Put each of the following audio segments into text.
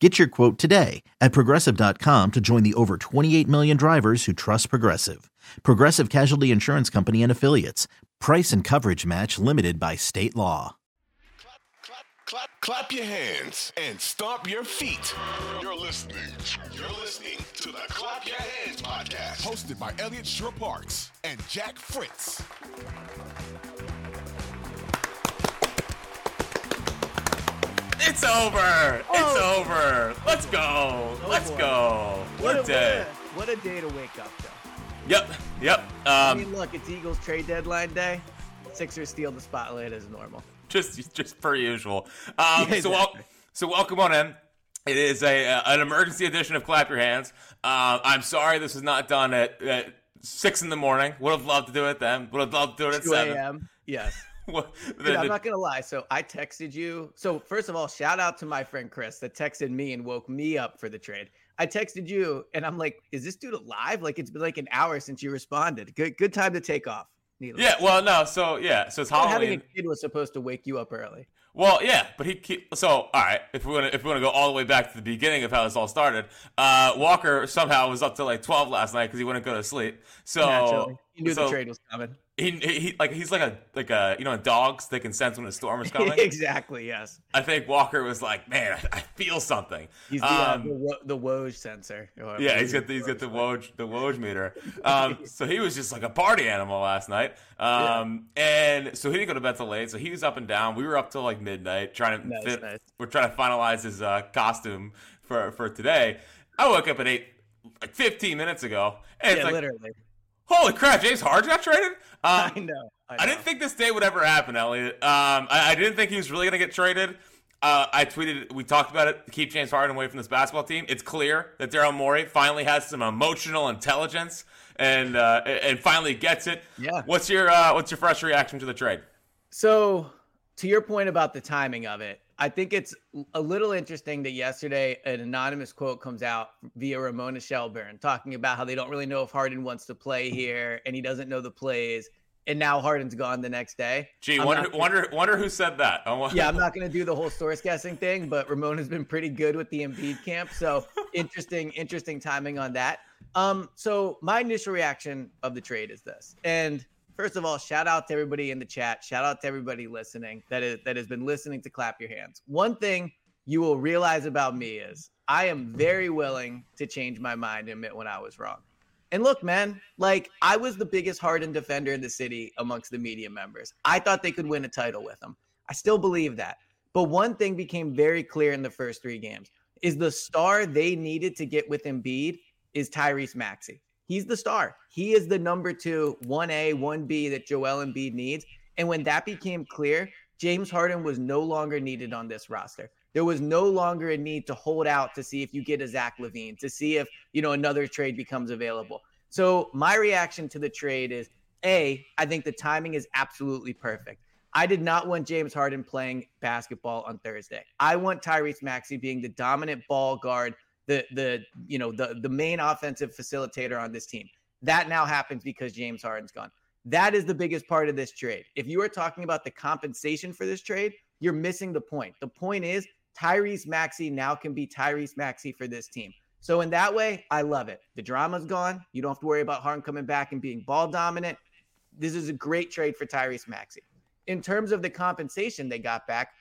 Get your quote today at progressive.com to join the over 28 million drivers who trust Progressive. Progressive Casualty Insurance Company and Affiliates. Price and coverage match limited by state law. Clap, clap, clap, clap your hands and stomp your feet. You're listening. You're listening to the Clap Your Hands podcast. hosted by Eliot Shorr-Parks and Jack Fritz. It's over. It's Oh. over. Let's go. Let's boy. go. What a day. What a day to wake up to. Yep. Yep. I Um, mean, look, it's Eagles trade deadline day. Sixers steal the spotlight as normal. just just per usual. Um, Yeah, so wel- so welcome on in. It is a uh, an emergency edition of Clap Your Hands. Uh, I'm sorry this was not done at, at six in the morning. Would have loved to do it then. Would have loved to do it at 2 seven. a.m. Yes. What- Dude, the- I'm not gonna lie. So I texted you. So first of all, shout out to my friend Chris that texted me and woke me up for the trade. I texted you and I'm like, "Is this dude alive? Like it's been like an hour since you responded. Good, good time to take off." Needless yeah. Well, no. So yeah. So it's say. having a kid was supposed to wake you up early. Well, yeah, but he keep, so all right. If we're gonna if we're gonna go all the way back to the beginning of how this all started, uh, Walker somehow was up till like twelve last night because he wouldn't go to sleep. So Naturally, you knew so the trade was coming. He, he like he's like a like a you know dogs they can sense when a storm is coming. exactly. Yes. I think Walker was like, man, I, I feel something. He's the uh, Um, the, wo- the Woj sensor. yeah, he's got the, he's got the Woj the Woj meter. Um, so he was just like a party animal last night. Um, and so he didn't go to bed till late. So he was up and down. We were up till like midnight trying to Nice, fit. nice. We're trying to finalize his uh, costume for for today. I woke up at eight like 15 minutes ago, and Yeah, it's like, literally. Holy crap, James Harden got traded. Um, I know. I, I didn't think this day would ever happen, Eliot. Um, I, I didn't think he was really going to get traded. Uh, I tweeted, we talked about it, keep James Harden away from this basketball team. It's clear that Daryl Morey finally has some emotional intelligence and uh, and finally gets it. Yeah. What's your uh, what's your fresh reaction to the trade? So, to your point about the timing of it, I think it's a little interesting that yesterday an anonymous quote comes out via Ramona Shelburne talking about how they don't really know if Harden wants to play here and he doesn't know the plays. And now Harden's gone the next day. Gee, I'm wonder wonder wonder who said that. Yeah, I'm not going to do the whole source guessing thing, but Ramona's been pretty good with the Embiid camp. So interesting, interesting timing on that. Um, so my initial reaction of the trade is this. And first of all, shout out to everybody in the chat. Shout out to everybody listening that is that has been listening to clap your hands. One thing you will realize about me is I am very willing to change my mind and admit when I was wrong. And look, man, like I was the biggest Harden defender in the city amongst the media members. I thought they could win a title with him. I still believe that. But one thing became very clear in the first three games is the star they needed to get with Embiid is Tyrese Maxey. He's the star. He is the number two, 1A, 1B that Joel Embiid needs. And when that became clear, James Harden was no longer needed on this roster. There was no longer a need to hold out to see if you get a Zach LaVine, to see if, you know, another trade becomes available. So my reaction to the trade is A, I think the timing is absolutely perfect. I did not want James Harden playing basketball on Thursday. I want Tyrese Maxey being the dominant ball guard, the the you know the the main offensive facilitator on this team. That now happens because James Harden's gone. That is the biggest part of this trade. If you are talking about the compensation for this trade, you're missing the point. The point is Tyrese Maxey now can be Tyrese Maxey for this team. So in that way, I love it. The drama's gone. You don't have to worry about Harden coming back and being ball dominant. This is a great trade for Tyrese Maxey. In terms of the compensation they got back,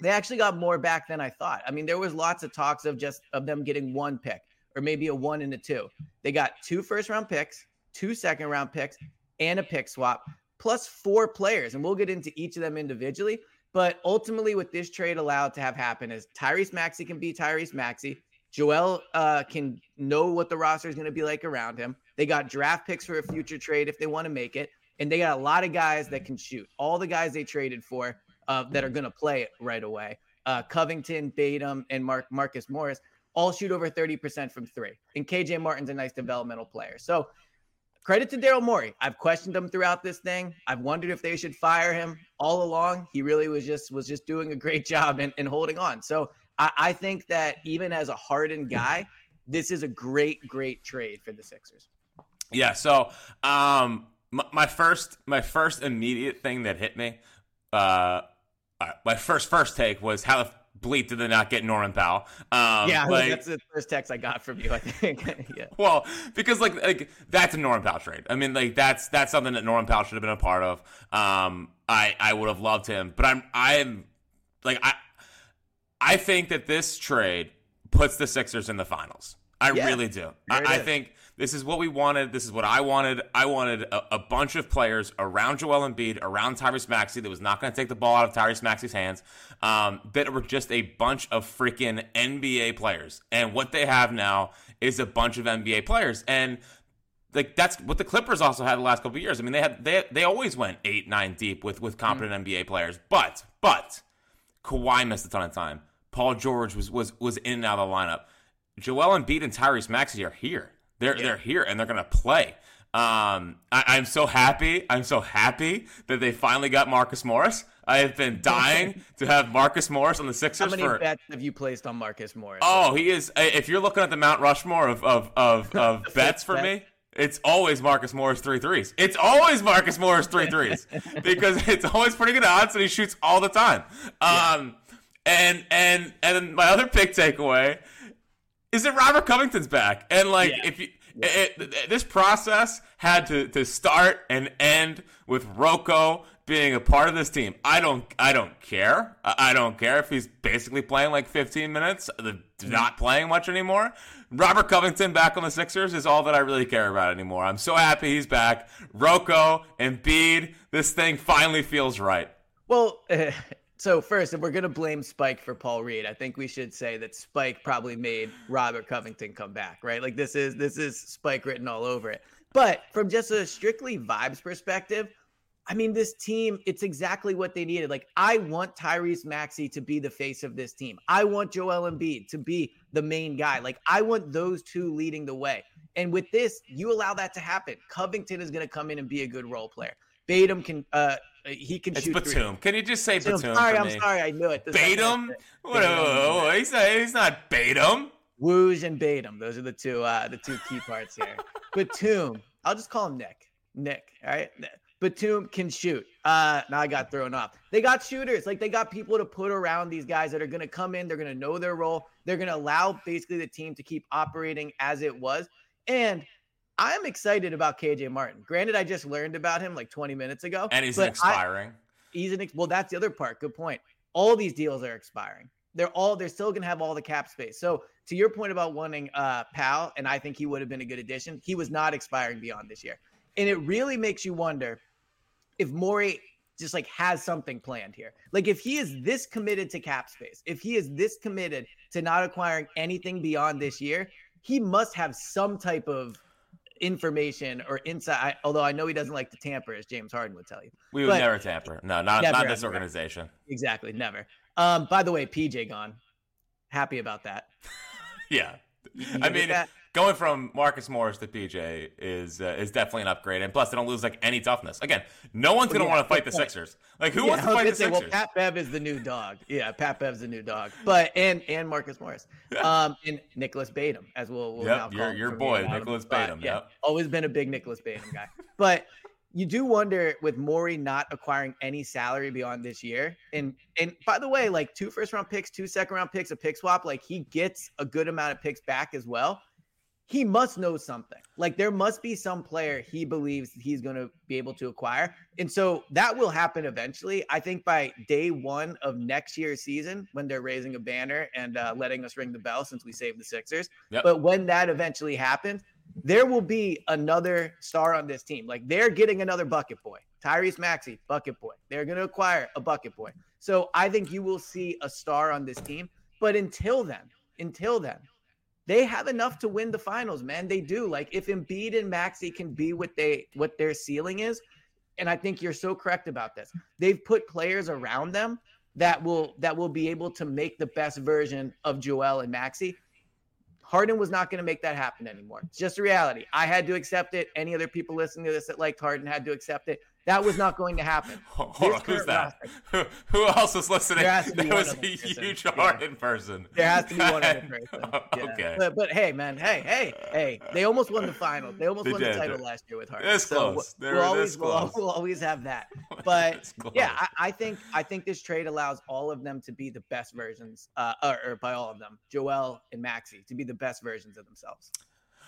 they actually got more back than I thought. I mean, there was lots of talks of just of them getting one pick or maybe a one and a two. They got two first round picks, two second round picks, and a pick swap, plus four players. And we'll get into each of them individually. But ultimately, what this trade allowed to have happen is Tyrese Maxey can be Tyrese Maxey. Joel uh, can know what the roster is going to be like around him. They got draft picks for a future trade if they want to make it. And they got a lot of guys that can shoot. All the guys they traded for uh, that are going to play right away. Uh, Covington, Batum, and Mark Marcus Morris all shoot over 30% from three. And KJ Martin's a nice developmental player. So credit to Daryl Morey. I've questioned him throughout this thing. I've wondered if they should fire him all along. He really was just was just doing a great job and, in holding on. So I, I think that even as a Harden guy, this is a great, great trade for the Sixers. Yeah. So um my, my first my first immediate thing that hit me, uh, uh my first first take was how the bleep did they not get Norman Powell? Um, yeah, like, that's the first text I got from you. I think. yeah. Well, because like like that's a Norman Powell trade. I mean, like that's that's something that Norman Powell should have been a part of. Um, I I would have loved him, but I'm I'm like I I think that this trade puts the Sixers in the finals. I yeah, really do. I, I think this is what we wanted. This is what I wanted. I wanted a, a bunch of players around Joel Embiid, around Tyrese Maxey that was not going to take the ball out of Tyrese Maxey's hands, um, that were just a bunch of freaking NBA players. And what they have now is a bunch of NBA players. And like that's what the Clippers also had the last couple of years. I mean, they had they they always went eight nine deep with with competent mm. NBA players. But but Kawhi missed a ton of time. Paul George was was was in and out of the lineup. Joel Embiid and Tyrese Maxey are here. They're yeah. they're here and they're gonna play. Um, I, am so happy. I'm so happy that they finally got Marcus Morris. I have been dying to have Marcus Morris on the Sixers. How many for, bets have you placed on Marcus Morris? Oh, he is. If you're looking at the Mount Rushmore of of of, of bets for bet. me, it's always Marcus Morris three threes. It's always Marcus Morris three threes because it's always pretty good odds and he shoots all the time. Um, yeah. and and and my other big takeaway is that Robert Covington's back. And like, yeah. if you, it, it, this process had to, to start and end with Rocco being a part of this team. I don't, I don't care. I don't care if he's basically playing like 15 minutes, uh, mm-hmm. not playing much anymore. Robert Covington back on the Sixers is all that I really care about anymore. I'm so happy he's back. Rocco and Bede, this thing finally feels right. Well, So first, if we're gonna blame Spike for Paul Reed, I think we should say that Spike probably made Robert Covington come back, right? Like this is this is Spike written all over it. But from just a strictly vibes perspective, I mean, this team, it's exactly what they needed. Like, I want Tyrese Maxey to be the face of this team. I want Joel Embiid to be the main guy. Like, I want those two leading the way. And with this, you allow that to happen. Covington is going to come in and be a good role player. Batum can uh, he can it's shoot. Batum. Can you just say Batum? Batum sorry, I'm me? sorry. I knew it. This Batum? What? Oh, he's not. He's not Batum. Wooge and Batum. Those are the two. Uh, the two key parts here. Batum. I'll just call him Nick. Nick. All right. Batum can shoot. Uh, now I got thrown off. They got shooters. Like they got people to put around these guys that are going to come in. They're going to know their role. They're going to allow basically the team to keep operating as it was. And I'm excited about KJ Martin. Granted, I just learned about him like 20 minutes ago. And he's expiring. I, he's an ex- well, that's the other part. Good point. All these deals are expiring. They're all they're still gonna have all the cap space. So to your point about wanting uh Powell, and I think he would have been a good addition, he was not expiring beyond this year. And it really makes you wonder if Morey just like has something planned here. Like if he is this committed to cap space, if he is this committed to not acquiring anything beyond this year, he must have some type of information or insight. Although I know he doesn't like to tamper, as James Harden would tell you. We would but never tamper. No, not not this organization. Exactly, never. Um, by the way, PJ gone. Happy about that. yeah, I mean, going from Marcus Morris to PJ is uh, is definitely an upgrade, and plus they don't lose like any toughness. Again, no one's gonna yeah, want to fight the Sixers. Like who yeah, wants to fight the say, Sixers? Well, Pat Bev is the new dog. Yeah, Pat Bev's the new dog. But and and Marcus Morris, um, and Nicholas Batum, as we'll, we'll yep, now call your your boy Nicholas Batum. Yeah, yep. always been a big Nicholas Batum guy. but you do wonder with Morey not acquiring any salary beyond this year. And and by the way, like two first round picks, two second round picks, a pick swap, like he gets a good amount of picks back as well. He must know something. Like there must be some player he believes he's going to be able to acquire. And so that will happen eventually. I think by day one of next year's season, when they're raising a banner and uh, letting us ring the bell since we saved the Sixers. Yep. But when that eventually happens, there will be another star on this team. Like they're getting another bucket boy. Tyrese Maxey, bucket boy. They're going to acquire a bucket boy. So I think you will see a star on this team. But until then, until then, they have enough to win the finals, man. They do. Like if Embiid and Maxey can be what they what their ceiling is, and I think you're so correct about this. They've put players around them that will that will be able to make the best version of Joel and Maxey. Harden was not going to make that happen anymore. It's just a reality. I had to accept it. Any other people listening to this that liked Harden had to accept it. That was not going to happen. Hold on, who's that? Roster, who, else was listening? There was a huge Harden yeah. person. There has to be one other person. Yeah. okay. But, but, hey, man, hey, hey, hey, they almost won the final. They almost they won did, the title last year with Harden. It's so close. We'll, we'll always, close. We'll, we'll, always have that. But yeah, I, I, think I think this trade allows all of them to be the best versions, uh, or, or by all of them, Joel and Maxey, to be the best versions of themselves.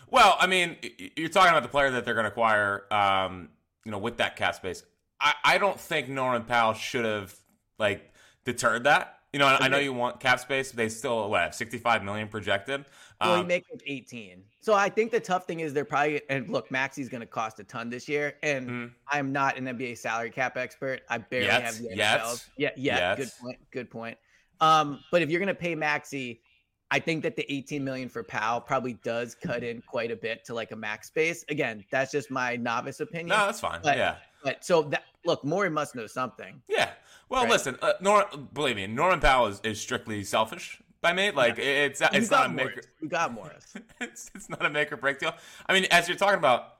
Well, I mean, you're talking about the player that they're going to acquire. Um, you know, with that cap space. I, I don't think Norman Powell should have like deterred that. You know, I, I know you want cap space. but They still what have 65 million projected. Well, um, he makes like 18. So I think the tough thing is they're probably and look, Maxey's going to cost a ton this year, and mm-hmm. I'm not an NBA salary cap expert. I barely yet, have the NFL. Yeah, yeah. Good point. Good point. Um, but if you're going to pay Maxey, I think that the 18 million for Powell probably does cut in quite a bit to like a max space. Again, that's just my novice opinion. No, that's fine. But, yeah. But so that look, Morey must know something. Yeah. Well, right? listen, uh, Nor- believe me, Norman Powell is, is strictly selfish by me. Like yeah. it's it's not a maker. You got Morris. it's it's not a make or break deal. I mean, as you're talking about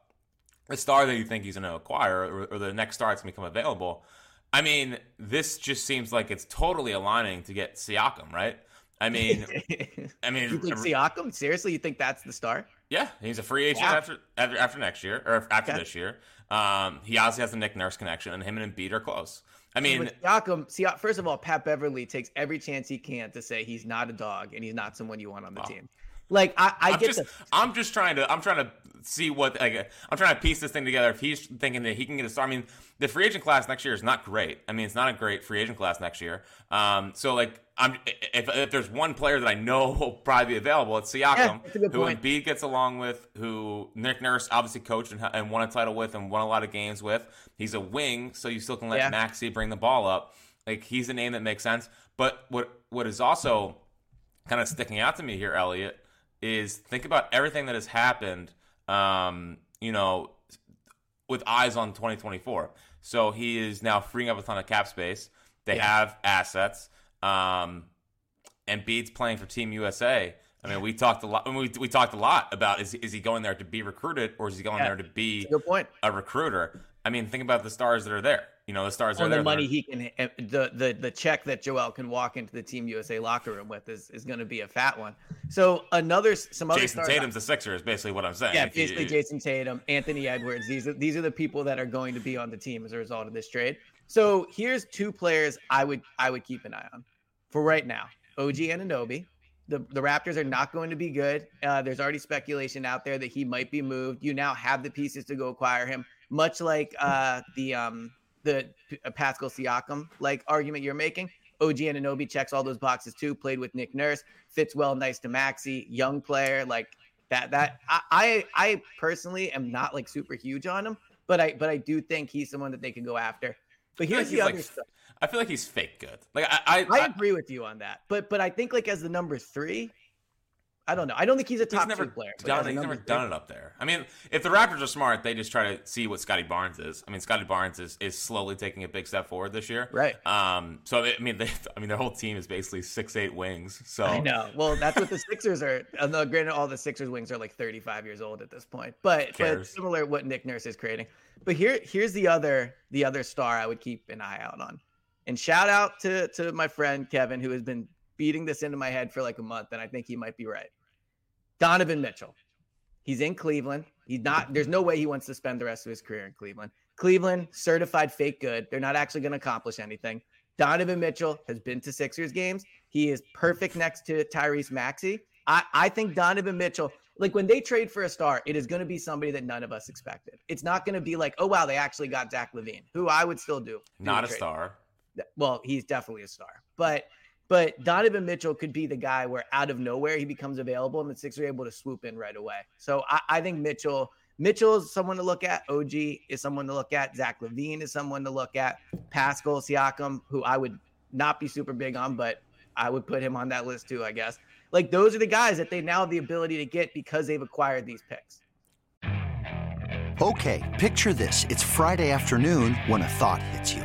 the star that you think he's going to acquire, or, or the next star that's going to become available. I mean, this just seems like it's totally aligning to get Siakam, right? I mean, I mean, you think Siakam? Seriously, you think that's the star? Yeah, he's a free agent yeah. after, after after next year or after okay. this year. Um, he obviously has the Nick Nurse connection, and him and Embiid are close. I mean, With Siakam, see, first of all, Pat Beverley takes every chance he can to say he's not a dog and he's not someone you want on the oh. team. Like I, I am get just, the- I'm just trying to, I'm trying to see what, like, I'm trying to piece this thing together. If he's thinking that he can get a star, I mean, the free agent class next year is not great. I mean, it's not a great free agent class next year. Um, so like, I'm if, if there's one player that I know will probably be available, it's Siakam, yeah, who Embiid gets along with, who Nick Nurse obviously coached and, and, won a title with, and won a lot of games with. He's a wing, so you still can let yeah. Maxey bring the ball up. Like he's a name that makes sense. But what what is also kind of sticking out to me here, Eliot, is think about everything that has happened. Um, you know, with eyes on 2024. So he is now freeing up a ton of cap space. They yeah. have assets. Um, and Beats playing for Team USA. I mean, we talked a lot. We, we talked a lot about is is he going there to be recruited or is he going yeah, there to be point. a recruiter? I mean, think about the stars that are there. You know, the stars On are the money he can, eh, the the the check that Joel can walk into the Team USA locker room with is, is going to be a fat one. So another some other Jayson Tatum's a Sixer is basically what I'm saying. Yeah, basically you, Jayson Tatum, Anthony Edwards. These are these are the people that are going to be on the team as a result of this trade. So here's two players I would I would keep an eye on for right now. OG Anunoby. The, the Raptors are not going to be good. Uh, there's already speculation out there that he might be moved. You now have the pieces to go acquire him, much like uh, the um, the uh, Pascal Siakam like argument you're making. OG Anunoby checks all those boxes too. Played with Nick Nurse, fits well, nice to Maxey, young player like that. That I, I I personally am not like super huge on him, but I but I do think he's someone that they can go after. But here's the other like, stuff. I feel like he's fake good. Like I, I, I, I agree with you on that. But but I think like as the number three, I don't know. I don't think he's a top he's never player. Done, he's never three. done it up there. I mean, if the Raptors are smart, they just try to see what Scottie Barnes is. I mean, Scottie Barnes is, is slowly taking a big step forward this year. Right. Um. So I mean, they, I mean, their whole team is basically six eight wings. So I know. Well, that's what the Sixers are. Uh, granted, all the Sixers wings are like thirty five years old at this point, but but similar what Nick Nurse is creating. But here here's the other the other star I would keep an eye out on. And shout out to to my friend Kevin who has been beating this into my head for like a month, and I think he might be right. Donovan Mitchell. He's in Cleveland. He's not, there's no way he wants to spend the rest of his career in Cleveland. Cleveland, certified fake good. They're not actually going to accomplish anything. Donovan Mitchell has been to Sixers games. He is perfect next to Tyrese Maxey. I, I think Donovan Mitchell, like when they trade for a star, it is going to be somebody that none of us expected. It's not going to be like, oh, wow, they actually got Zach LaVine, who I would still do. do Not a star. Well, he's definitely a star. But but Donovan Mitchell could be the guy where out of nowhere he becomes available and the Sixers are able to swoop in right away. So I, I think Mitchell – Mitchell is someone to look at. OG is someone to look at. Zach LaVine is someone to look at. Pascal Siakam, who I would not be super big on, but I would put him on that list too, I guess. Like those are the guys that they now have the ability to get because they've acquired these picks. Okay, picture this. It's Friday afternoon when a thought hits you.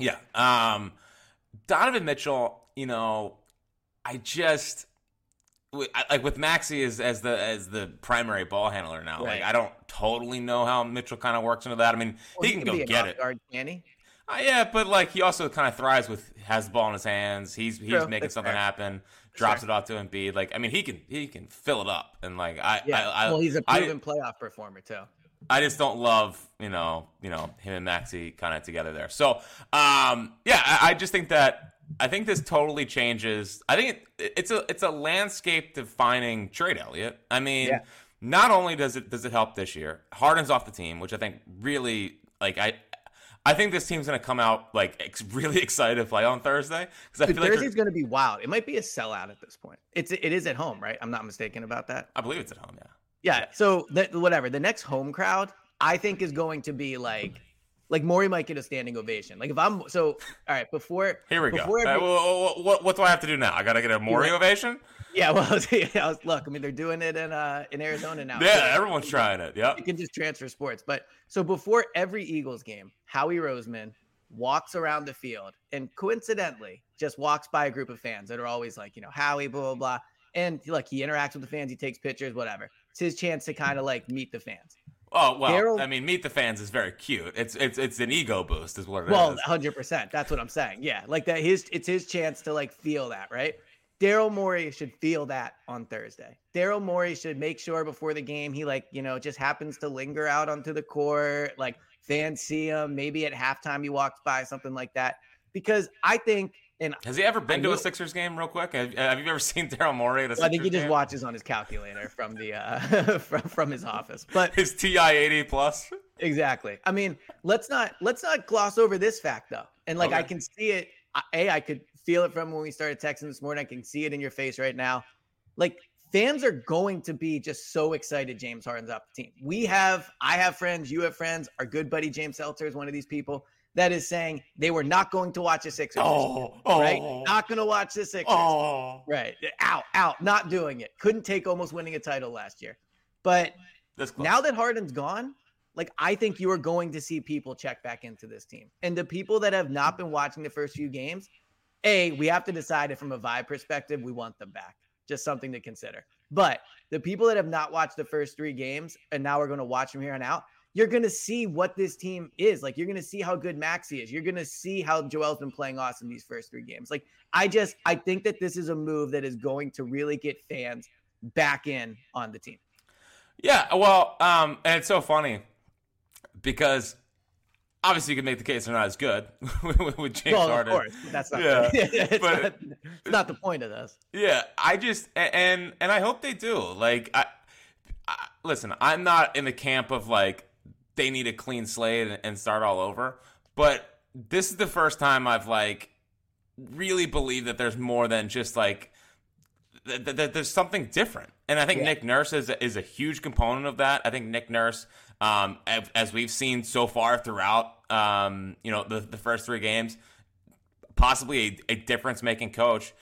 Yeah. Um, Donovan Mitchell, you know, I just like with Maxey as as the as the primary ball handler now. Right. Like I don't totally know how Mitchell kind of works into that. I mean, well, he, he, can, go get it. Guard, can he? Uh, yeah, but like he also kind of thrives with has the ball in his hands. He's he's True. making That's something fair. happen. Drops it off to Embiid. Like I mean, he can he can fill it up. And like I yeah. I, I well, he's a proven I, playoff performer too. I just don't love, you know, you know, him and Maxey kind of together there. So, um, yeah, I, I, just think that I think this totally changes. I think it, it's a it's a landscape defining trade, Eliot. I mean, yeah. not only does it does it help this year, Harden's off the team, which I think really like I. I think this team's going to come out like ex- really excited to play on Thursday because I feel Thursday's like going to be wild. It might be a sellout at this point. It's it is at home, right? I'm not mistaken about that. I believe it's at home. Yeah. Yeah. So the, whatever the next home crowd, I think is going to be like, like Morey might get a standing ovation. Like if I'm so all right before here we go. Every, uh, what, what do I have to do now? I got to get a Morey ovation. Yeah, well, yeah, look, I mean, they're doing it in uh in Arizona now. Yeah, so everyone's trying it. Yeah, you can just transfer sports. But so before every Eagles game, Howie Roseman walks around the field and coincidentally just walks by a group of fans that are always like, you know, Howie, blah blah blah. And look, he interacts with the fans, he takes pictures, whatever. It's his chance to kind of like meet the fans. Oh well, I mean, meet the fans is very cute. It's it's it's an ego boost, is what it well, is. hundred percent. That's what I'm saying. Yeah, like that. His it's his chance to like feel that, right? Daryl Morey should feel that on Thursday. Daryl Morey should make sure before the game he like you know just happens to linger out onto the court, like fans see him. Maybe at halftime he walks by something like that, because I think and has he ever been to a Sixers game, real quick? Have, have you ever seen Daryl Morey at I think he just game? watches on his calculator from the uh, from from his office. But his TI eighty plus. Exactly. I mean, let's not let's not gloss over this fact though. And like okay. I can see it. A, I could feel it from when we started texting this morning. I can see it in your face right now. Like fans are going to be just so excited James Harden's off the team. We have, I have friends, you have friends. Our good buddy James Seltzer is one of these people that is saying they were not going to watch the Sixers. Oh, oh, right? Oh, not going to watch the Sixers. Oh. Right. Out, out, not doing it. Couldn't take almost winning a title last year. But now that Harden's gone, like I think you are going to see people check back into this team. And the people that have not been watching the first few games, A, we have to decide if from a vibe perspective we want them back. Just something to consider. But the people that have not watched the first three games and now we're going to watch from here on out, you're going to see what this team is. Like, you're going to see how good Maxey is. You're going to see how Joel's been playing awesome these first three games. Like, I just, I think that this is a move that is going to really get fans back in on the team. Yeah. Well, um, and it's so funny because obviously you can make the case they're not as good with James well, Harden. Of course, that's not. Yeah, it's, but, not, it's not the point of this. Yeah, I just and and I hope they do. Like, I, I listen, I'm not in the camp of like they need a clean slate and, and start all over. But this is the first time I've like really believe that there's more than just like that, that there's something different. And I think Yeah. Nick Nurse is a, is a huge component of that. I think Nick Nurse, um, as, as we've seen so far throughout, um, you know, the, the first three games, possibly a, a difference making coach.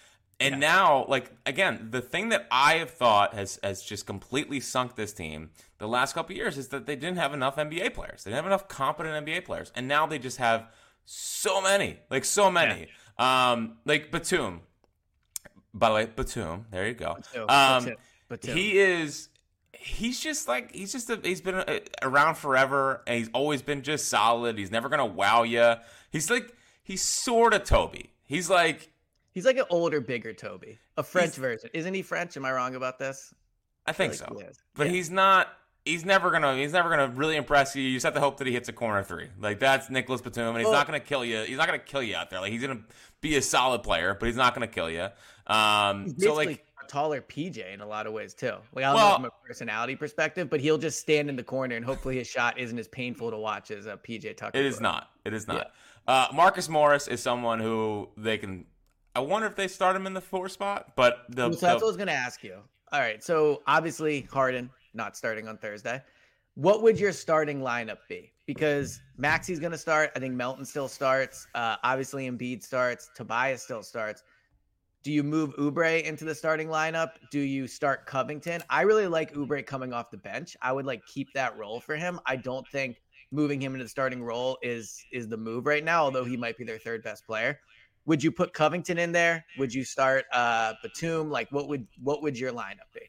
And now, like again, the thing that I have thought has has just completely sunk this team the last couple of years is that they didn't have enough NBA players. They didn't have enough competent NBA players, and now they just have so many, like so many. Um, like Batum. By the way, Batum. There you go. Batum, Um, Batum, Batum. he is. He's just like he's just a, he's been around forever, and he's always been just solid. He's never gonna wow you. He's like he's sort of Toby. He's like He's like an older, bigger Toby, a French He's- version. Isn't he French? Am I wrong about this? I think like so, he but Yeah. he's not. He's never gonna. He's never gonna really impress you. You just have to hope that he hits a corner three. Like that's Nicholas Batum, and he's Well- not gonna kill you. He's not gonna kill you out there. Like he's gonna be a solid player, but he's not gonna kill you. Um, so like a taller PJ in a lot of ways too. Like I don't Well- know from a personality perspective, but he'll just stand in the corner and hopefully his shot isn't as painful to watch as a PJ Tucker. It is would. not. It is not. Uh, Marcus Morris is someone who they can. I wonder if they start him in the four spot, but the, So that's what I was going to ask you. All right. So obviously Harden not starting on Thursday. What would your starting lineup be? Because Maxey's going to start. I think Melton still starts. Uh, obviously Embiid starts. Tobias still starts. Do you move Oubre into the starting lineup? Do you start Covington? I really like Oubre coming off the bench. I would like keep that role for him. I don't think moving him into the starting role is is the move right now, although he might be their third best player. Would you put Covington in there? Would you start uh Batum? Like what would what would your lineup be?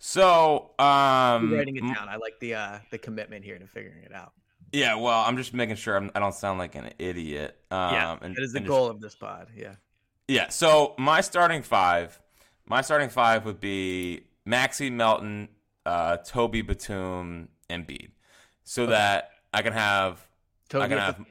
so um, writing it down. I like the uh the commitment here to figuring it out. Yeah, well, I'm just making sure I'm, I don't sound like an idiot. Um, yeah, and, that is the and just- goal of this pod. Yeah. Yeah. So my starting five, my starting five would be Maxey Melton, uh, Toby Batum, Embiid, so that I can have Toby I can have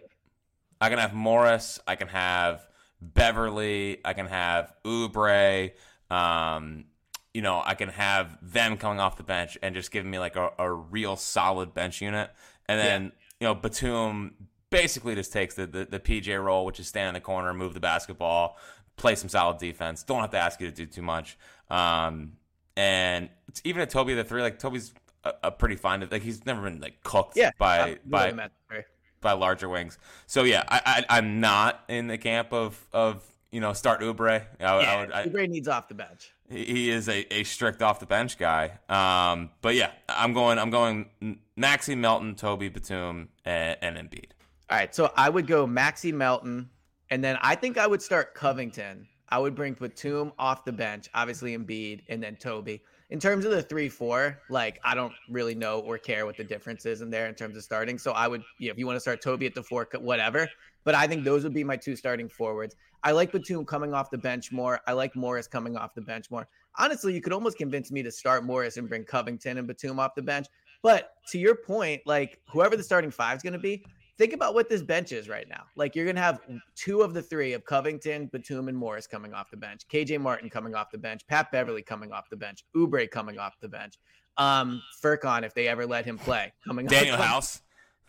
I can have Morris, I can have Beverley, I can have Oubre, um, you know, I can have them coming off the bench and just giving me like a, a real solid bench unit. And then, you know, Batum basically just takes the, the, the PJ role, which is stand in the corner, move the basketball, play some solid defense. Don't have to ask you to do too much. Um, and it's even at Toby the three, like Toby's a, a pretty fine. Like he's never been like cooked yeah by by really mad- sorry. By larger wings. So yeah, I, I I'm not in the camp of of you know start Oubre. I, I Yeah, would, I, Oubre needs off the bench. he he is a, a strict off the bench guy. Um, but yeah, I'm going I'm going Maxey Melton, Toby Batum, and, and Embiid. All right, so I would go Maxey Melton, and then I think I would start Covington. I would bring Batum off the bench, obviously Embiid, and then Toby. In terms of the three four, like I don't really know or care what the difference is in there in terms of starting. So I would, yeah, if you want to start Toby at the four, whatever. But I think those would be my two starting forwards. I like Batum coming off the bench more. I like Morris coming off the bench more. Honestly, you could almost convince me to start Morris and bring Covington and Batum off the bench. But to your point, like whoever the starting five is going to be, think about what this bench is right now. Like you're gonna have two of the three of Covington, Batum, and Morris coming off the bench. KJ Martin coming off the bench. Pat Beverley coming off the bench. Oubre coming off the bench. Um, Furkan, if they ever let him play, coming Daniel off. House,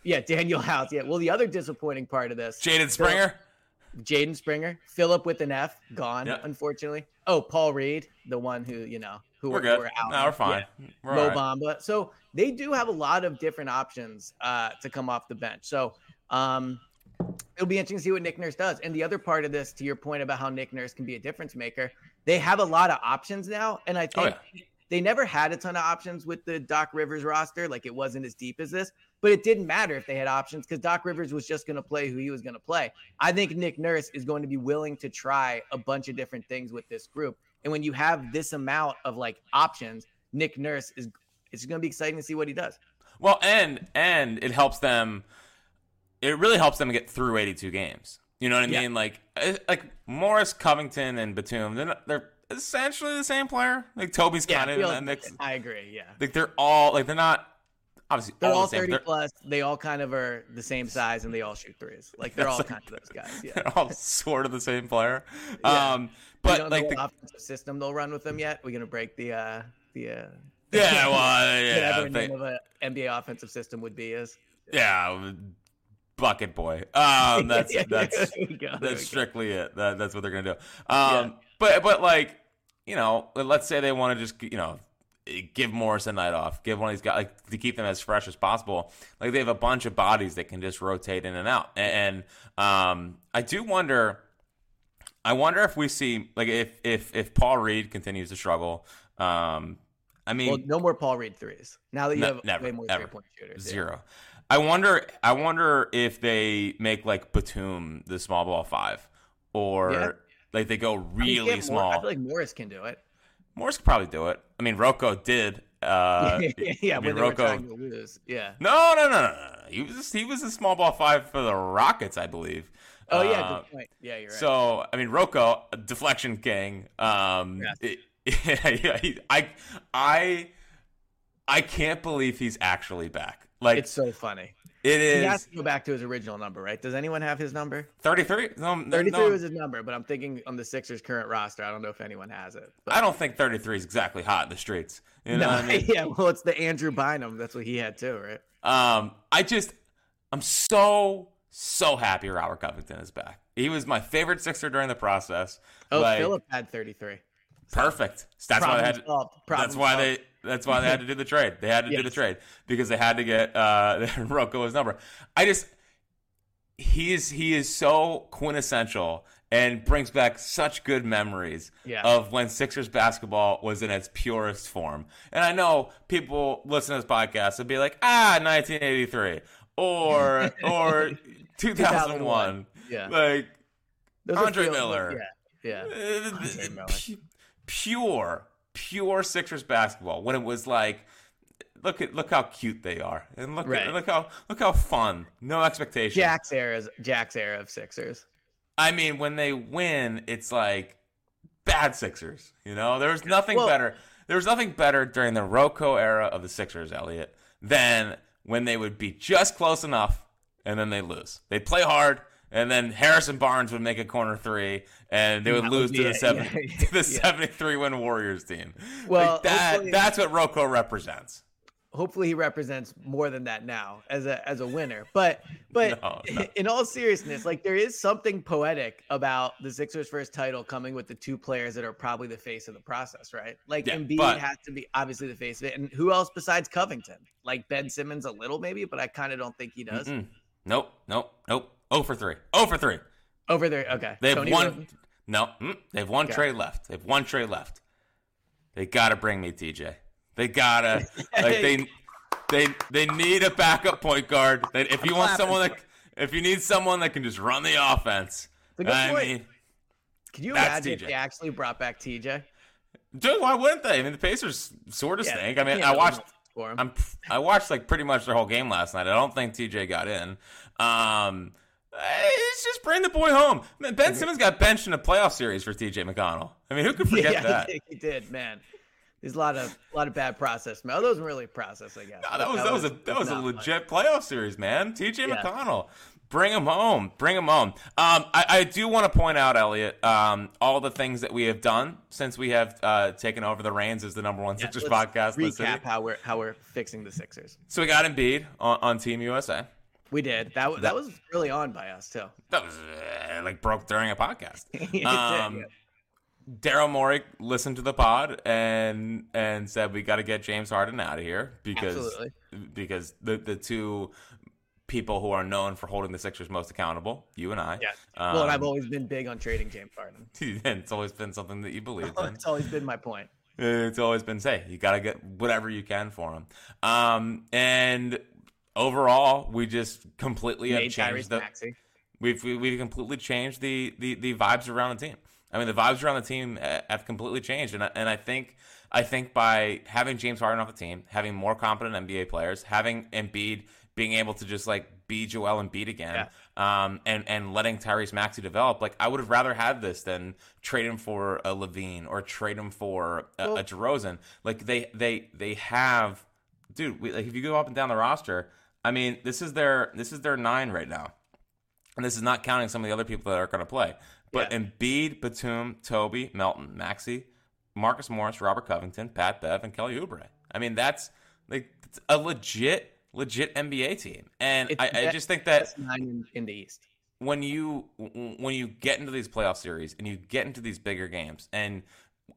Yeah, Danuel House. Yeah. Well, the other disappointing part of this, Jaden Springer. Jaden Springer, Filip with an F, gone, Yeah. unfortunately. Oh, Paul Reed, the one who you know who We're good. were out. No, we're fine. Yeah. We're Mo right. Bamba. So they do have a lot of different options uh, to come off the bench. So um, it'll be interesting to see what Nick Nurse does. And the other part of this, to your point about how Nick Nurse can be a difference maker, they have a lot of options now. And I Oh, think they never had a ton of options with the Doc Rivers roster. Like it wasn't as deep as this, but it didn't matter if they had options because Doc Rivers was just going to play who he was going to play. I think Nick Nurse is going to be willing to try a bunch of different things with this group. And when you have this amount of like options, Nick Nurse is it's going to be exciting to see what he does. Well, and and it helps them. It really helps them get through 82 games. You know what I Yeah. mean? Like eh, like Morris, Covington, and Batum. They're not, they're essentially the same player. Like Toby's kind of in feels- that mix. I agree. Yeah. Like they're all like they're not obviously They're all the 30 They're, plus. They all kind of are the same size and they all shoot threes. Like they're all That's kind of those guys. Yeah. they're all sort of the same player. Yeah. Um, but like know the, offensive system they'll run with them yet. We're gonna break the uh the uh yeah, well, uh, yeah, whatever name of a NBA offensive system would be is. yeah, bucket boy. Um, that's Yeah, that's go, there we go. that's strictly it. That, that's what they're gonna do. Um, but but like you know, let's say they want to just you know give Morris a night off, give one of these guys like to keep them as fresh as possible. Like they have a bunch of bodies that can just rotate in and out. And, um, I do wonder. I wonder if we see like if if if Paul Reed continues to struggle. Um, I mean, Well, no more Paul Reed threes. Now that you No, have never, way more three point shooters. yeah. Zero. I wonder. I wonder if they make like Batum the small ball five, or Yeah. Like they go I mean, really yeah, Mor- small. I feel like Morris can do it. Morris could probably do it. I mean, Rocco did. Uh, yeah, I mean, when they were Rocco. trying to lose. Yeah. No, no, no, no, no. He was he was a small ball five for the Rockets, I believe. Oh yeah, Uh, good point. Yeah, you're right. So I mean, Rocco, deflection king. Um, Yes. it- yeah, he- I, I, I can't believe he's actually back. Like it's so funny. It He has to go back to his original number, right? Does anyone have his number? thirty three. No, no, 33 no, was his number, but I'm thinking on the Sixers' current roster, I don't know if anyone has it. But I don't think thirty three is exactly hot in the streets. You know no, I mean? yeah, well, it's the Andrew Bynum. That's what he had too, right? Um, I just, I'm so so happy Robert Covington is back. He was my favorite Sixer during the process. Oh, Like, Philip had 33. Perfect. That's why they had. Problem solved. Problem that's why they. That's why they had to do the trade. They had to do the trade because they had to get uh, Rocco's number. I just he is he is so quintessential and brings back such good memories Yeah. of when Sixers basketball was in its purest form. And I know people listen to this podcast and be like, ah, 1983 or or 2001. Yeah. Like Those Andre Miller. Yeah, yeah. uh, Andre Miller. pu- pure, pure Sixers basketball. When it was like, look at look how cute they are, and look Right. at, look how look how fun. No expectations. Jack's era, is- Jack's era of Sixers. I mean, when they win, it's like bad Sixers. You know, there was nothing Well- better. There was nothing better during the Rocco era of the Sixers, Eliot, than when they would be just close enough and then they lose. They'd play hard. And then Harrison Barnes would make a corner three, and they would That lose would to the seven, Yeah. to the seventy-three win Warriors team. Well, like that that's what Rocco represents. Hopefully, he represents more than that now as a as a winner. But but No, no. in all seriousness, like there is something poetic about the Sixers' first title coming with the two players that are probably the face of the process, right? Like Yeah, Embiid but- has to be obviously the face of it, and who else besides Covington? Like Ben Simmons a little maybe, but I kind of don't think he does. Mm-mm. Nope, nope, nope. Oh for three. Oh for three. Over there, okay. They have Tony one. Roden? No, mm, they have one Okay. trade left. They have one trade left. They gotta bring me TJ. They gotta like they they they need a backup point guard. That if you want someone that if you need someone that can just run the offense. It's a good I point. mean, Can you That's imagine if they actually brought back TJ? dude, why wouldn't they? I mean, the Pacers sort of Yeah, stink. I mean, I watched. vote for him. I'm I watched like pretty much their whole game last night. I don't think TJ got in. Um, it's just bring the boy home. Ben Simmons got benched in a playoff series for TJ McConnell. I mean, who could forget yeah, that? Think he did, man. There's a lot of a lot of bad process. Man, that wasn't really a process, I guess. No, that was that was a that was a not much. legit playoff series, man. TJ Yeah. McConnell. Bring him home. Bring him home. Um, I, I do want to point out, Eliot, um, all the things that we have done since we have uh, taken over the reins as the number one Yeah, Sixers podcast. in the city. Recap how we're how we're fixing the Sixers. So we got Embiid on, on Team USA. We did that. wa- That was really on by us too. That was uh, like broke during a podcast. Um. Daryl Morey listened to the pod and and said we got to get James Harden out of here because Absolutely. because the the two people who are known for holding the Sixers most accountable, you and I. Yeah. well, and I've um, always been big on trading James Harden. and it's always been something that you believe in. It's always been my point. It's always been say you got to get whatever you can for him. Um, and overall, we just completely have changed the. Maxey. We've we- we've completely changed the, the the vibes around the team. I mean, the vibes around the team uh, have completely changed, and I, and I think I think by having James Harden off the team, having more competent NBA players, having Embiid being able to just like be Joel Embiid again, um, and and letting Tyrese Maxey develop, like I would have rather had this than trade him for a LaVine or trade him for a, a DeRozan. Like they they they have, dude. We, like if you go up and down the roster, I mean, this is their this is their nine right now. And this is not counting some of the other people that are going to play. But Yeah. Embiid, Batum, Toby, Melton, Maxey, Marcus Morris, Robert Covington, Pat Bev, and Kelly Oubre. I mean, that's like a legit legit NBA team. And I, I just think that nine in, in the East. when you when you get into these playoff series and you get into these bigger games and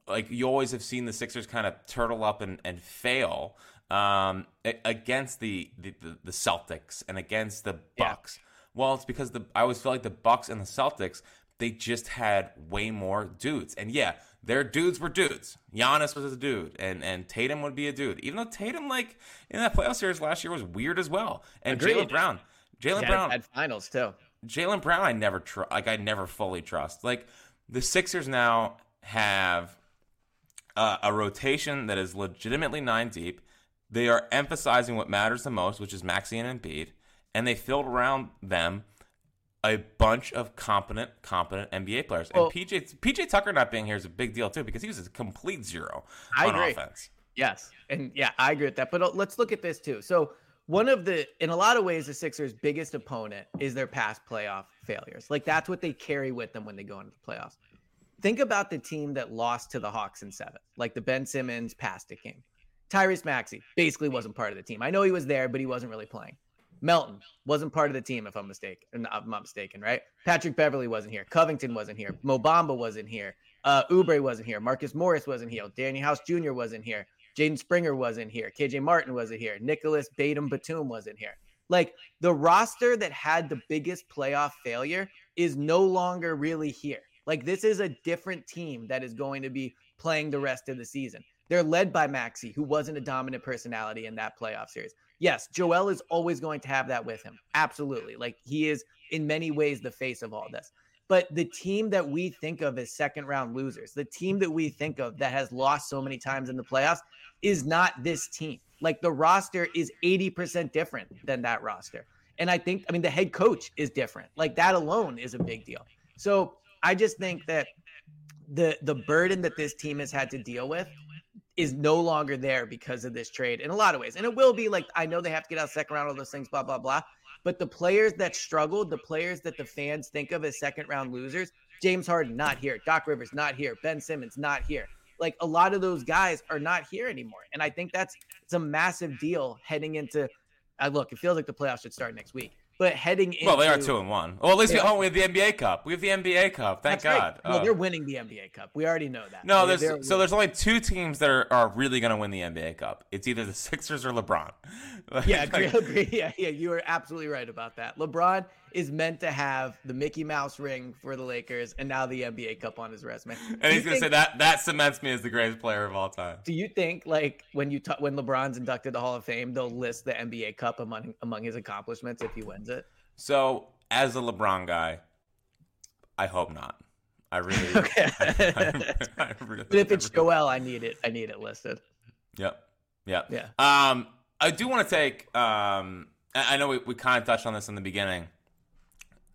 like you always have seen the Sixers kind of turtle up and, and fail um, against the, the the Celtics and against the Yeah. Bucks. Well, it's because the I always feel like the Bucks and the Celtics they just had way more dudes. And yeah, their dudes were dudes. Giannis was a dude, and and Tatum would be a dude. Even though Tatum, like in that playoff series last year, was weird as well. And Jaylen Brown, Jaylen Brown, had finals too. Jaylen Brown, I never tr- like. I never fully trust. Like the Sixers now have uh, a rotation that is legitimately nine deep. They are emphasizing what matters the most, which is Maxey and Embiid, and they filled around them a bunch of competent, competent NBA players. Well- and PJ PJ Tucker not being here is a big deal too because he was a complete zero I on agree. offense. Yes. And yeah, I agree with that. But uh, let's look at this too. So, one of the, in a lot of ways, the Sixers' biggest opponent is their past playoff failures. Like, that's what they carry with them when they go into the playoffs. Think about the team that lost to the Hawks in seven, like the Ben Simmons past it game. Tyrese Maxey basically wasn't part of the team. I know he was there, but he wasn't really playing. Melton wasn't part of the team, if I'm mistaken. I'm not mistaken, right? Patrick Beverley wasn't here. Covington wasn't here. Mo Bamba wasn't here. Uh, Oubre wasn't here. Marcus Morris wasn't here. Danny House Jr. wasn't here. Jaden Springer wasn't here. KJ Martin wasn't here. Nicolas Batum Batum wasn't here. Like the roster that had the biggest playoff failure is no longer really here. Like this is a different team that is going to be playing the rest of the season. They're led by Maxey, who wasn't a dominant personality in that playoff series. Yes, Joel is always going to have that with him. Absolutely. Like he is in many ways the face of all this. But the team that we think of as second round losers, the team that we think of that has lost so many times in the playoffs, is not this team. Like the roster is 80% different than that roster. And I think, I mean, the head coach is different. Like that alone is a big deal. So I just think that the the burden that this team has had to deal with is no longer there because of this trade in a lot of ways. And it will be like I know they have to get out second round, all those things, blah, blah, blah. But the players that struggled, the players that the fans think of as second round losers, James Harden not here, Doc Rivers not here, Ben Simmons not here. Like a lot of those guys are not here anymore. And I think that's it's a massive deal heading into uh, look, it feels like the playoffs should start next week. But heading into Well, they are two and one. Well, at least we, oh, we have the NBA Cup. We have the NBA Cup. Thank That's right. God. Well, Oh. they're winning the NBA Cup. We already know that. No, They- there's they're so there's only two teams that are, are really going to win the NBA Cup. It's either the Sixers or LeBron. Yeah, agree, agree. Yeah, yeah, you are absolutely right about that. LeBron is meant to have the Mickey Mouse ring for the Lakers and now the NBA Cup on his resume. and Do he's going to say that that cements me as the greatest player of all time. Do you think like when you ta- when LeBron's inducted the Hall of Fame, they'll list the NBA Cup among among his accomplishments if he wins it? So, as a LeBron guy, I hope not. I really. Okay. I, I, I really, But if it's really- Joel, I need it. I need it listed. Yep. Yep. Yeah. Um, I do want to take. Um, I I know we, we kind of touched on this in the beginning,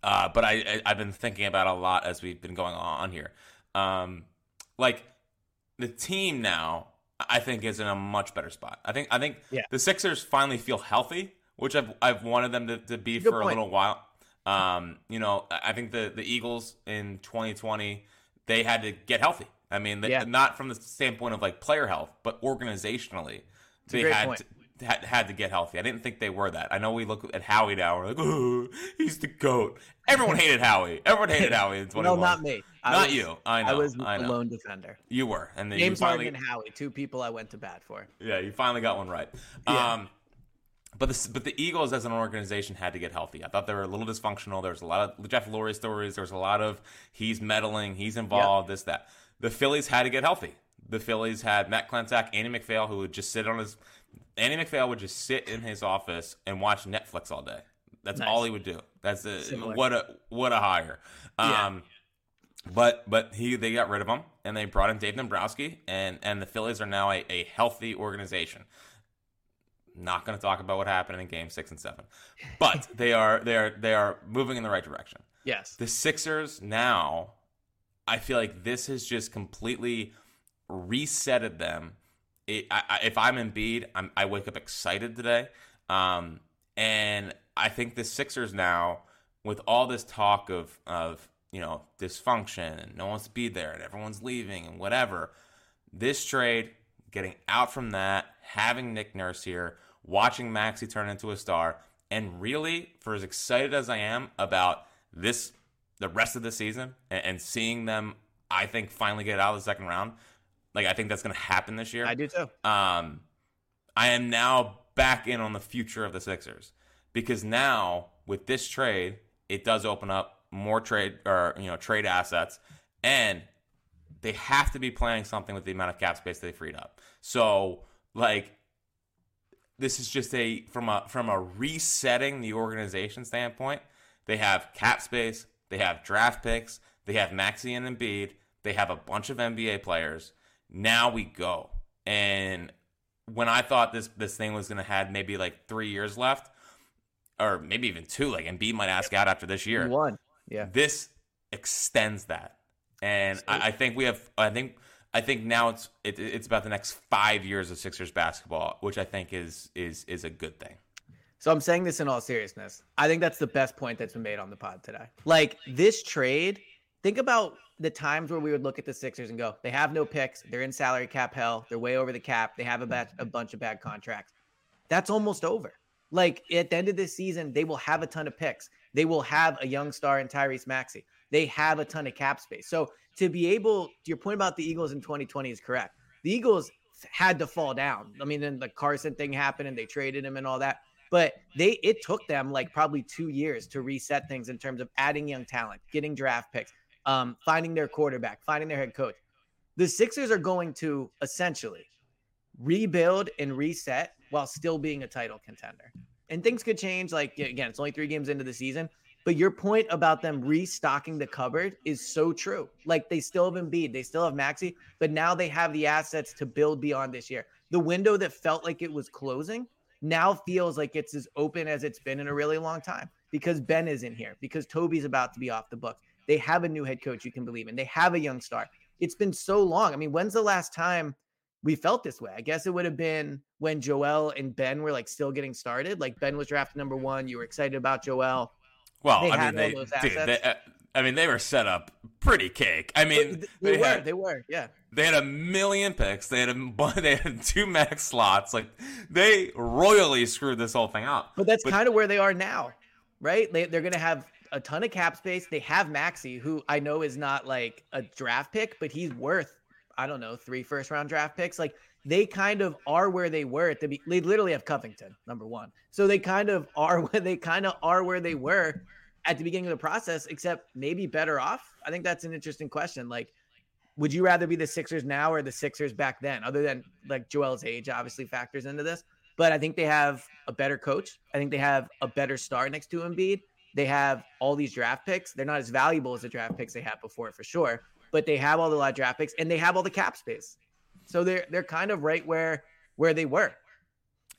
uh, but I, I I've been thinking about a lot as we've been going on here. Um, like the team now, I think is in a much better spot. I think I think Yeah. the Sixers finally feel healthy, which I've I've wanted them to, to be Good for a little while. Um, you know, I think the the Eagles in 2020 they had to get healthy. I mean, they, Yeah. not from the standpoint of like player health, but organizationally, they had point. to, had, had to get healthy. I didn't think they were that. I know we look at Howie now. We're like, oh, he's the goat. Everyone hated Howie. Everyone hated Howie in 21. No, not me. I Not was- you. I know. I was I a know. lone defender. You were, and then James finally, Harden and Howie, two people I went to bat for. yeah, you finally got one right. Yeah. Um, but the but the Eagles as an organization had to get healthy. I thought they were a little dysfunctional. There was a lot of Jeff Lurie stories. There was a lot of he's meddling, he's involved, this that. The Phillies had to get healthy. The Phillies had Matt Klentak, Andy MacPhail, who would just sit on his. Andy MacPhail would just sit in his office and watch Netflix all day. That's Nice. all he would do. That's a, Similar. what a what a hire. Yeah. Um, but but he they got rid of him and they brought in Dave Dombrowski and and the Phillies are now a, a healthy organization. Not going to talk about what happened in Game Six and Seven, but they are they are they are moving in the right direction. Yes. The Sixers now, I feel like this has just completely resetted them. I, if I'm Embiid, I'm, I wake up excited today, um, and I think the Sixers now, with all this talk of of you know dysfunction and no one wants to be there and everyone's leaving and whatever, this trade, getting out from that, having Nick Nurse here, watching Maxey turn into a star, and really, for as excited as I am about this, the rest of the season, and, and seeing them, I think finally get out of the second round. Like I think that's going to happen this year. I do too. Um, I am now back in on the future of the Sixers because now with this trade, it does open up more trade or you know trade assets, and they have to be planning something with the amount of cap space they freed up. So like this is just a from a from a resetting the organization standpoint. They have cap space, they have draft picks, they have Maxey and Embiid, they have a bunch of NBA players. Now we go. And when I thought this this thing was going to have maybe like three years left, or maybe even two, like Embiid might ask out after this year. One, yeah. This extends that, and I, I think we have. I think I think now it's it, it's about the next five years of Sixers basketball, which I think is is is a good thing. So I'm saying this in all seriousness. I think that's the best point that's been made on the pod today. Like this trade, think about the times where we would look at the Sixers and go, they have no picks, they're in salary cap hell, they're way over the cap, they have a, a mm-hmm. bunch of bad contracts. That's almost over. Like at the end of this season, they will have a ton of picks. They will have a young star in Tyrese Maxey. They have a ton of cap space. So to be able, your point about the Eagles in 2020 is correct. The Eagles had to fall down. I mean, then the Carson thing happened and they traded him and all that. But they it took them like probably two years to reset things in terms of adding young talent, getting draft picks, um, finding their quarterback, finding their head coach. The Sixers are going to essentially rebuild and reset while still being a title contender. And things could change. Like again, it's only three games into the season. But your point about them restocking the cupboard is so true. Like they still have Embiid, they still have Maxey, but now they have the assets to build beyond this year. The window that felt like it was closing now feels like it's as open as it's been in a really long time because Ben is in here, because Toby's about to be off the books. They have a new head coach you can believe in. They have a young star. It's been so long. I mean, when's the last time we felt this way? I guess it would have been when Joel and Ben were like still getting started. Like Ben was drafted number one. You were excited about Joel. Well, They I mean, they, dude, they, uh, I mean, they were set up pretty cake. I mean, they, they were. had, they were. Yeah. they had a million picks. They had a, they had two max slots. Like they royally screwed this whole thing up. But that's kind of where they are now, right? They, they're going to have a ton of cap space. They have Maxey, who I know is not like a draft pick, but he's worth, I don't know, three first round draft picks. Like they kind of are where they were at the They literally have Covington, number one. So they kind of are where they kind of are where they were at the beginning of the process, except maybe better off. I think that's an interesting question. Like, would you rather be the Sixers now or the Sixers back then? Other than like Joel's age, obviously factors into this. But I think they have a better coach. I think they have a better star next to Embiid. They have all these draft picks. They're not as valuable as the draft picks they had before, for sure. But they have all the lot draft picks, and they have all the cap space. So they're they're kind of right where where they were.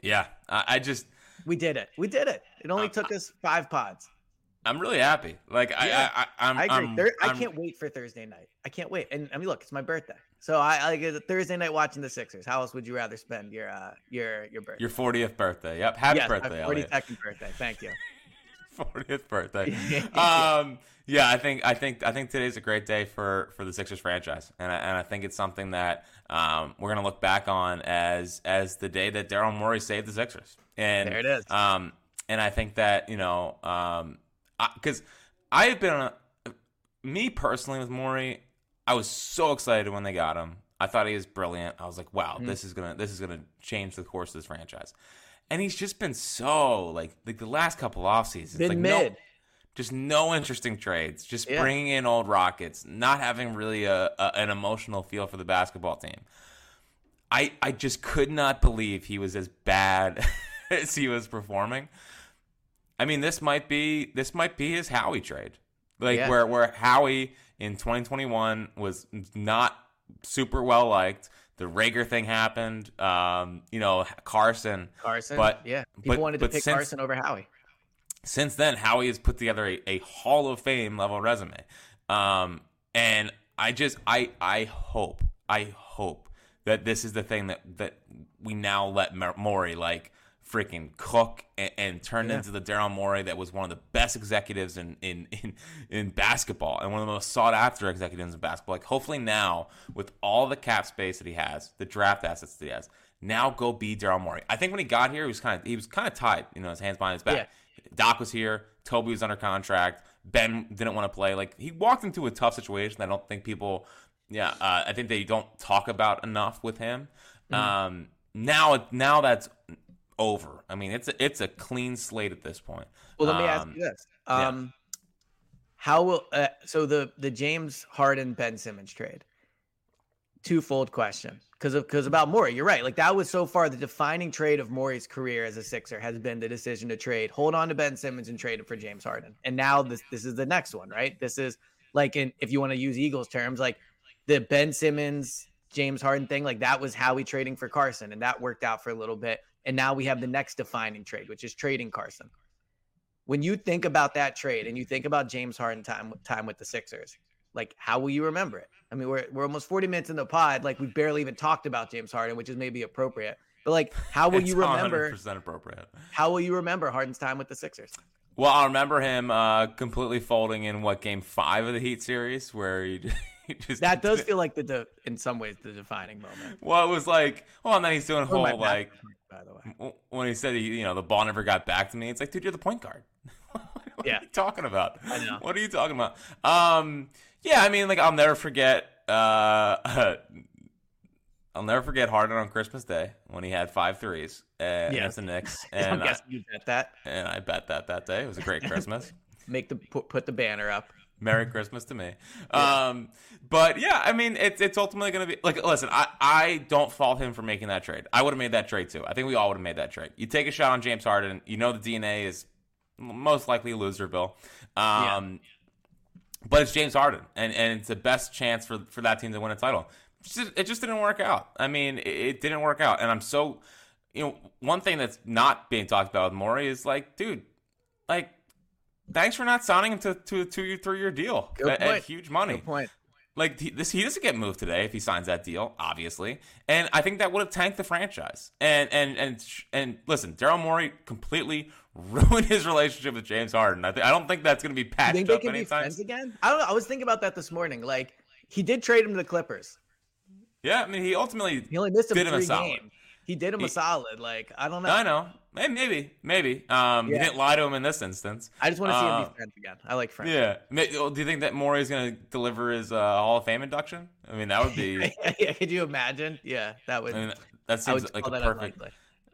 Yeah, I, I just We did it. We did it. It only Uh, took us five pods. I'm really happy. Like Yeah, I, I, I'm, I agree. I'm, Thur- I I'm- can't wait for Thursday night. I can't wait. And I mean, look, it's my birthday, so I, I like a Thursday night watching the Sixers. How else would you rather spend your uh your your birthday? Your 40th birthday. Yep. Happy yes, birthday, my Eliot. 42nd birthday. Thank you. 40th birthday. um, yeah, I think I think I think today's a great day for for the Sixers franchise, and I, and I think it's something that um, we're gonna look back on as as the day that Daryl Morey saved the Sixers. And There it is. Um, and I think that you know, um, because I, have been a, me personally with Morey, I was so excited when they got him. I thought he was brilliant. I was like, wow, Mm-hmm. this is gonna this is gonna change the course of this franchise. And he's just been so like like the last couple off seasons, Been like mid. no, just no interesting trades. Just Yeah. bringing in old Rockets, not having really a, a an emotional feel for the basketball team. I I just could not believe he was as bad as he was performing. I mean, this might be this might be his Howie trade, like Yeah. where where Howie in 2021 was not super well liked. The Reagor thing happened. Um, you know, Carson. Carson. But yeah, people but- wanted to pick since- Carson over Howie. since then, Howie has put together a, a Hall of Fame level resume. Um, and I just I I hope I hope that this is the thing that that we now let Morey like freaking cook and, and turned Yeah. into the Daryl Morey that was one of the best executives in, in in in basketball and one of the most sought after executives in basketball. Like hopefully now with all the cap space that he has, the draft assets that he has, now go be Daryl Morey. I think when he got here, he was kind of he was kind of tied, you know, his hands behind his back. Doc was here, Toby was under contract, Ben didn't want to play. Like he walked into a tough situation. I don't think people, yeah, uh, I think they don't talk about enough with him. Um, now, now that's over. I mean, it's a, it's a clean slate at this point. Well, let me ask Um, you this: yeah. um, How will uh, so the the James Harden Ben Simmons trade? Twofold question because because about Morey. You're right. Like that was so far the defining trade of Morey's career as a Sixer has been the decision to trade, hold on to Ben Simmons and trade it for James Harden. And now this this is the next one, right? This is like in if you want to use Eagles terms, like the Ben Simmons James Harden thing, like that was how we trading for Carson, and that worked out for a little bit. And now we have the next defining trade, which is trading Carson when you think about that trade and you think about James Harden time time with the Sixers, like how will you remember it? I mean, we're we're almost 40 minutes in the pod, like we barely even talked about James Harden, which is maybe appropriate. But like, how will It's you remember? 100% appropriate. How will you remember Harden's time with the Sixers? Well, I remember him uh, completely folding in what game five of the Heat series, where he just, he just That does feel like the de- in some ways the defining moment. Well, it was like, oh, and then he's doing whole like by the way. when he said he, you know, the ball never got back to me. It's like, dude, you're the point guard. what Yeah. are you talking about? I know. What are you talking about? Um, yeah, I mean, like I'll never forget. Uh, I'll never forget Harden on Christmas Day when he had five threes uh, Yeah. against the Knicks, I'm and I, guessing you bet that. and I bet that that day it was a great Christmas. Make the put, put the banner up. Merry Christmas to me. Um, but yeah, I mean, it's it's ultimately going to be like, listen, I, I don't fault him for making that trade. I would have made that trade too. I think we all would have made that trade. You take a shot on James Harden. You know the DNA is most likely Loserville. Um, But it's James Harden, and, and it's the best chance for, for that team to win a title. It just, it just didn't work out. I mean, it, didn't work out. And I'm so, you know, one thing that's not being talked about with Morey is like, dude, like, thanks for not signing him to, to a two year, three year deal Good at, at huge money. Good point. Like he, this, he doesn't get moved today if he signs that deal, obviously. And I think that would have tanked the franchise. And and and and listen, Daryl Morey completely ruined his relationship with James Harden. I, th- I don't think that's going to be You patched think they up can be anytime. friends again? I don't know. I was thinking about that this morning. Like he did trade him to the Clippers. Yeah, I mean, he ultimately He only missed him did him a solid. games. He did him He- a solid. Like I don't know. I know, maybe, maybe, maybe. Um, he Yeah. didn't lie to him in this instance. I just want to see him Uh, be friends again. I like friends. Yeah. Well, Do you think that Morey is going to deliver his uh, Hall of Fame induction? I mean, that would be. yeah, could you imagine? Yeah, that would. I mean, that seems like a that perfect.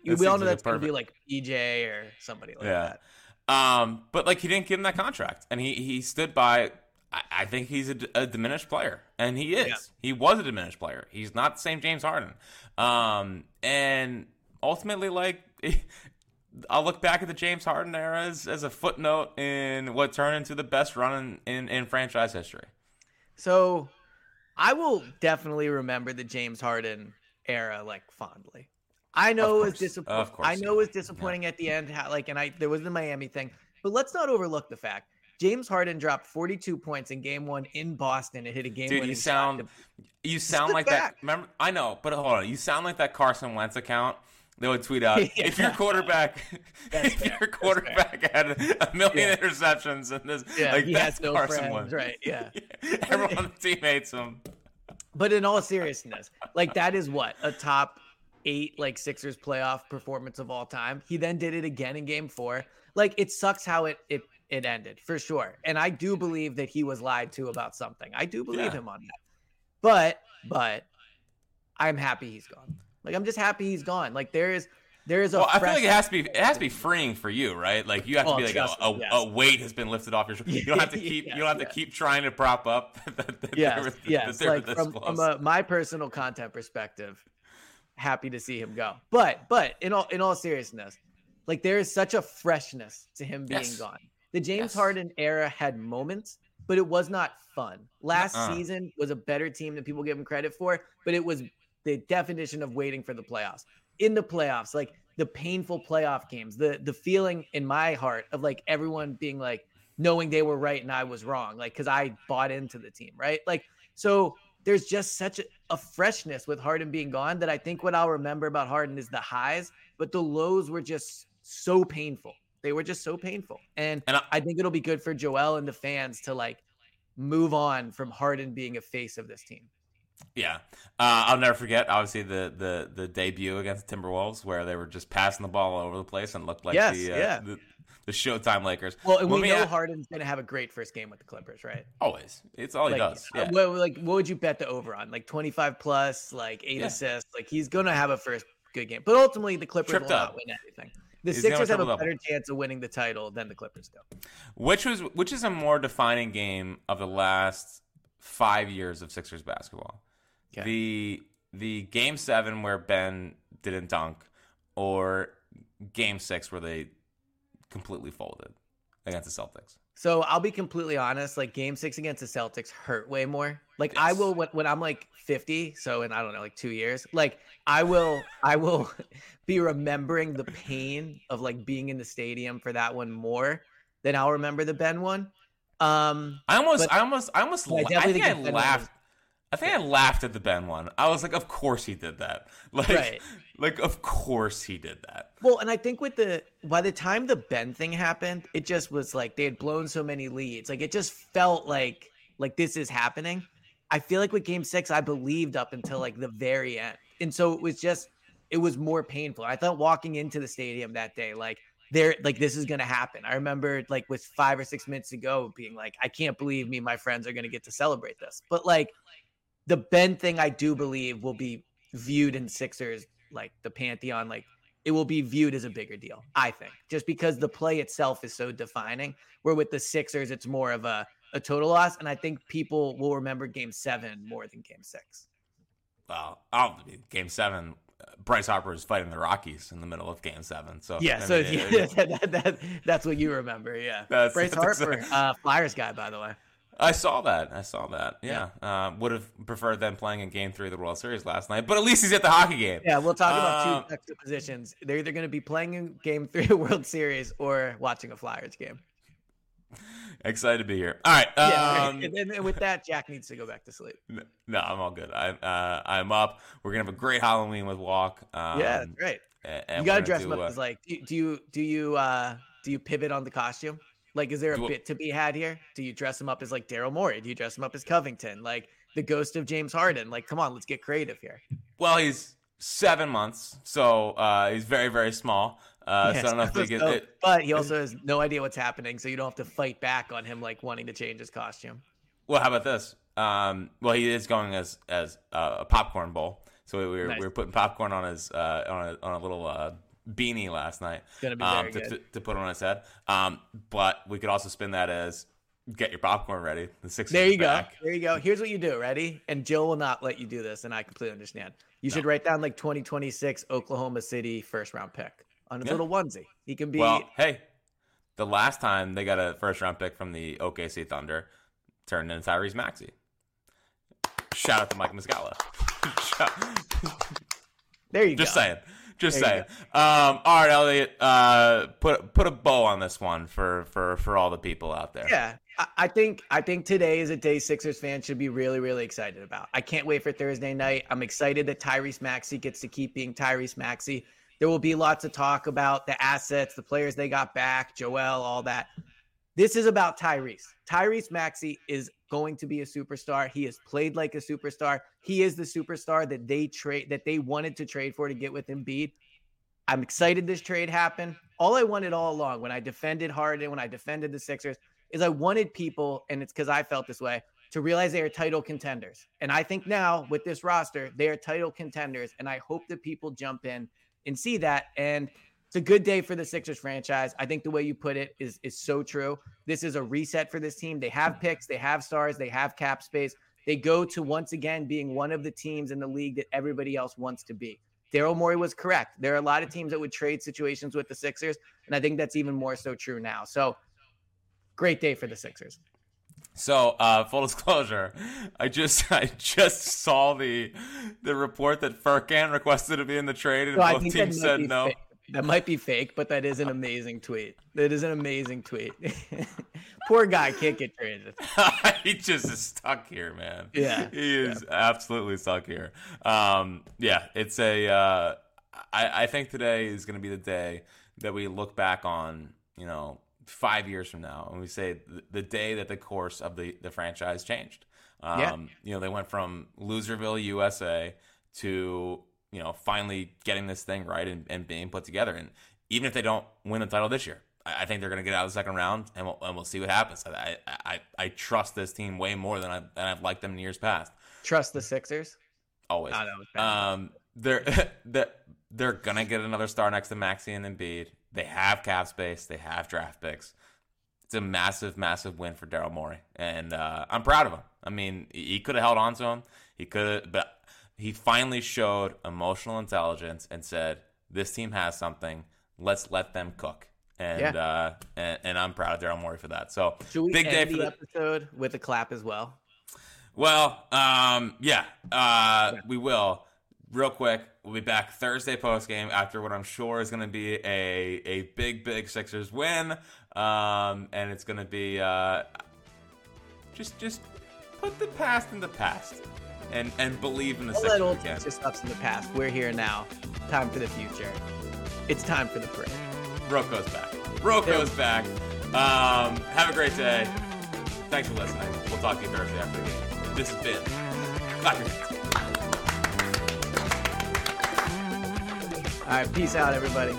we all know like that's going to be like EJ or somebody like Yeah. that. Um, but like he didn't give him that contract, and he he stood by. I, I think he's a diminished player, and he is. Yeah. He was a diminished player. He's not the same James Harden. Um, and ultimately, like. I'll look back at the James Harden era as, as a footnote in what turned into the best run in, in, in franchise history. So, I will definitely remember the James Harden era like fondly. I know it was disappointing. I know it was disappointing at the end. How, like, and I there was the Miami thing, but let's not overlook the fact James Harden dropped 42 points in Game One in Boston and hit a game. Dude, you sound you sound like back. that. Remember, I know, but hold on. You sound like that Carson Wentz account. They would tweet out if your Yeah. quarterback, if fair. your quarterback had a million Yeah. interceptions and this, Yeah, like he that's has no Carson friends, Wentz. right? Yeah. Everyone on the team hates him. But in all seriousness, like that is what a top eight like Sixers playoff performance of all time. He then did it again in Game Four. Like it sucks how it it it ended for sure. And I do believe that he was lied to about something. I do believe Yeah. him on that. But but I'm happy he's gone. Like I'm just happy he's gone. Like there is there is a Well, I feel like it has to be it has to be freeing for you, right? Like you have to Oh, be like a, a, yes. a weight has been lifted off your shoulders. You don't have to keep Yes, you don't have to keep trying to prop up that, that yes, yes. Like from, from a, my personal content perspective, happy to see him go. But but in all in all seriousness, like there is such a freshness to him being Yes. gone. The James Yes. Harden era had moments, but it was not fun. Last Uh-uh. season was a better team than people give him credit for, but it was the definition of waiting for the playoffs. In the playoffs, like the painful playoff games, the the feeling in my heart of like everyone being like knowing they were right and I was wrong, like because I bought into the team, right? Like so there's just such a, a freshness with Harden being gone that I think what I'll remember about Harden is the highs, but the lows were just so painful. They were just so painful. And, And I- I think it'll be good for Joel and the fans to like move on from Harden being a face of this team. Yeah, uh, I'll never forget. Obviously, the the the debut against the Timberwolves, where they were just passing the ball all over the place and looked like Yes, the, uh, yeah. the the Showtime Lakers. Well, and When we know a- Harden's going to have a great first game with the Clippers, right? always. It's all he like, does. uh, Yeah. what, like, what would you bet the over on? Like 25 plus, like eight Yeah. assists. Like, he's going to have a first good game. But ultimately, the Clippers Tripped will not win anything. The He's Sixers have a triple-double. better chance of winning the title than the Clippers do. Which was which is a more defining game of the last five years of Sixers basketball? Okay. The the game seven where Ben didn't dunk, or game six where they completely folded against the Celtics. So I'll be completely honest. Like Game Six against the Celtics hurt way more. Like I will when, when I'm like 50. So in I don't know, like two years. Like I will, I will be remembering the pain of like being in the stadium for that one more than I'll remember the Ben one. Um, I almost, I almost, I almost, I I, think I the Ben one laughed. I think I laughed at the Ben one. I was like, of course he did that. Like, Right. like of course he did that. Well, and I think with the by the time the Ben thing happened, it just was like they had blown so many leads. Like it just felt like like this is happening. I feel like with game 6 I believed up until like the very end. And so it was just it was more painful. I thought walking into the stadium that day like there like this is going to happen. I remember like with 5 or 6 minutes ago being like I can't believe me and my friends are going to get to celebrate this. But like the Ben thing I do believe will be viewed in Sixers like the pantheon like it will be viewed as a bigger deal, I think, just because the play itself is so defining. Where with the Sixers, it's more of a, a total loss. And I think people will remember game seven more than game six. Well, I'll, game seven, uh, Bryce Harper is fighting the Rockies in the middle of game seven. So Yeah, I so it- yeah, it- that, that, that's what you remember. Yeah. Bryce Harper, exact- uh, Flyers guy, by the way. I saw that. I saw that. Yeah, Uh, would have preferred them playing in Game Three of the World Series last night, but at least he's at the hockey game. Yeah, we'll talk Um, about two juxtapositions. They're either going to be playing in game three of the World Series or watching a Flyers game. Excited to be here. All right. Um, and, and, and with that, Jack needs to go back to sleep. no, I'm all good. I'm uh, I'm up. We're gonna have a great Halloween with Walk. Um, yeah, that's right. a- and you gotta dress do, him up uh, as like do, do you do you uh do you pivot on the costume like is there a Do- bit to be had here do you dress him up as like daryl morey do you dress him up as covington like the ghost of james harden like come on let's get creative here Well, he's seven months, so uh, he's very very small. Uh, Yes, so I don't know if we get so- it. but he also has no idea what's happening so you don't have to fight back on him like wanting to change his costume Well, how about this? Um, well, he is going as as uh, a popcorn bowl. So we were, Nice. we were putting popcorn on his uh, on a on a little uh, beanie last night. um, very to, to put on his head. Um, but we could also spin that as get your popcorn ready. The six. there you go there you go here's what you do ready and jill will not let you do this and i completely understand you should write down like 2026 oklahoma city first round pick on a Yeah. little onesie he can be Well, hey, the last time they got a first round pick from the OKC Thunder turned into Tyrese Maxey. Shout out to Mike Muscala. There you Just go Just saying. Just saying. Um, all right, Eliot. Uh, put put a bow on this one for for for all the people out there. Yeah, I- I think I think today is a day Sixers fans should be really really excited about. I can't wait for Thursday night. I'm excited that Tyrese Maxey gets to keep being Tyrese Maxey. There will be lots of talk about the assets, the players they got back, Joel, all that. This is about Tyrese. Tyrese Maxey is going to be a superstar. He has played like a superstar. He is the superstar that they trade that they wanted to trade for to get with Embiid. I'm excited this trade happened. All I wanted all along when I defended Harden, when I defended the Sixers, is I wanted people, and it's because I felt this way, to realize they are title contenders. And I think now with this roster, they are title contenders. And I hope that people jump in and see that. And it's a good day for the Sixers franchise. I think the way you put it is is so true. This is a reset for this team. They have picks, they have stars, they have cap space. They go to once again being one of the teams in the league that everybody else wants to be. Daryl Morey was correct. There are a lot of teams that would trade situations with the Sixers, and I think that's even more so true now. So, great day for the Sixers. So, uh, full disclosure, I just I just saw the the report that Furkan requested to be in the trade, and I both teams said no. fake. That might be fake, but that is an amazing tweet. That is an amazing tweet. Poor guy can't get traded. he just is stuck here, man. Yeah, he is yeah. absolutely stuck here. Um, yeah, it's a. Uh, I, I think today is going to be the day that we look back on. You know, five years from now, and we say the, the day that the course of the the franchise changed. Um, yeah. You know, they went from Loserville, USA, to you know, finally getting this thing right and, and being put together. And even if they don't win the title this year, I, I think they're going to get out of the second round, and we'll, and we'll see what happens. I, I, I trust this team way more than, I, than I've liked them in years past. Trust the Sixers? Always. Oh, um, they're, they're, they're going to get another star next to Maxey and Embiid. They have cap space. They have draft picks. It's a massive, massive win for Daryl Morey, and uh, I'm proud of him. I mean, he could have held on to him. He could have, but he finally showed emotional intelligence and said, "This team has something. Let's let them cook." And yeah. uh, and, and, I'm proud of Daryl Morey for that. So big day for the episode with a clap as well. Well, um, yeah, uh, yeah, we will. Real quick, we'll be back Thursday post game after what I'm sure is going to be a a big big Sixers win, um, and it's going to be uh, just just put the past in the past and and believe in the Sixers old again. Just stuff's in the past. We're here now. Time for the future. It's time for the parade. Roko's back. Roko's back. Um, have a great day. Thanks for listening. We'll talk to you Thursday after the game. This has been Clap Your Hands. All right, peace out, everybody.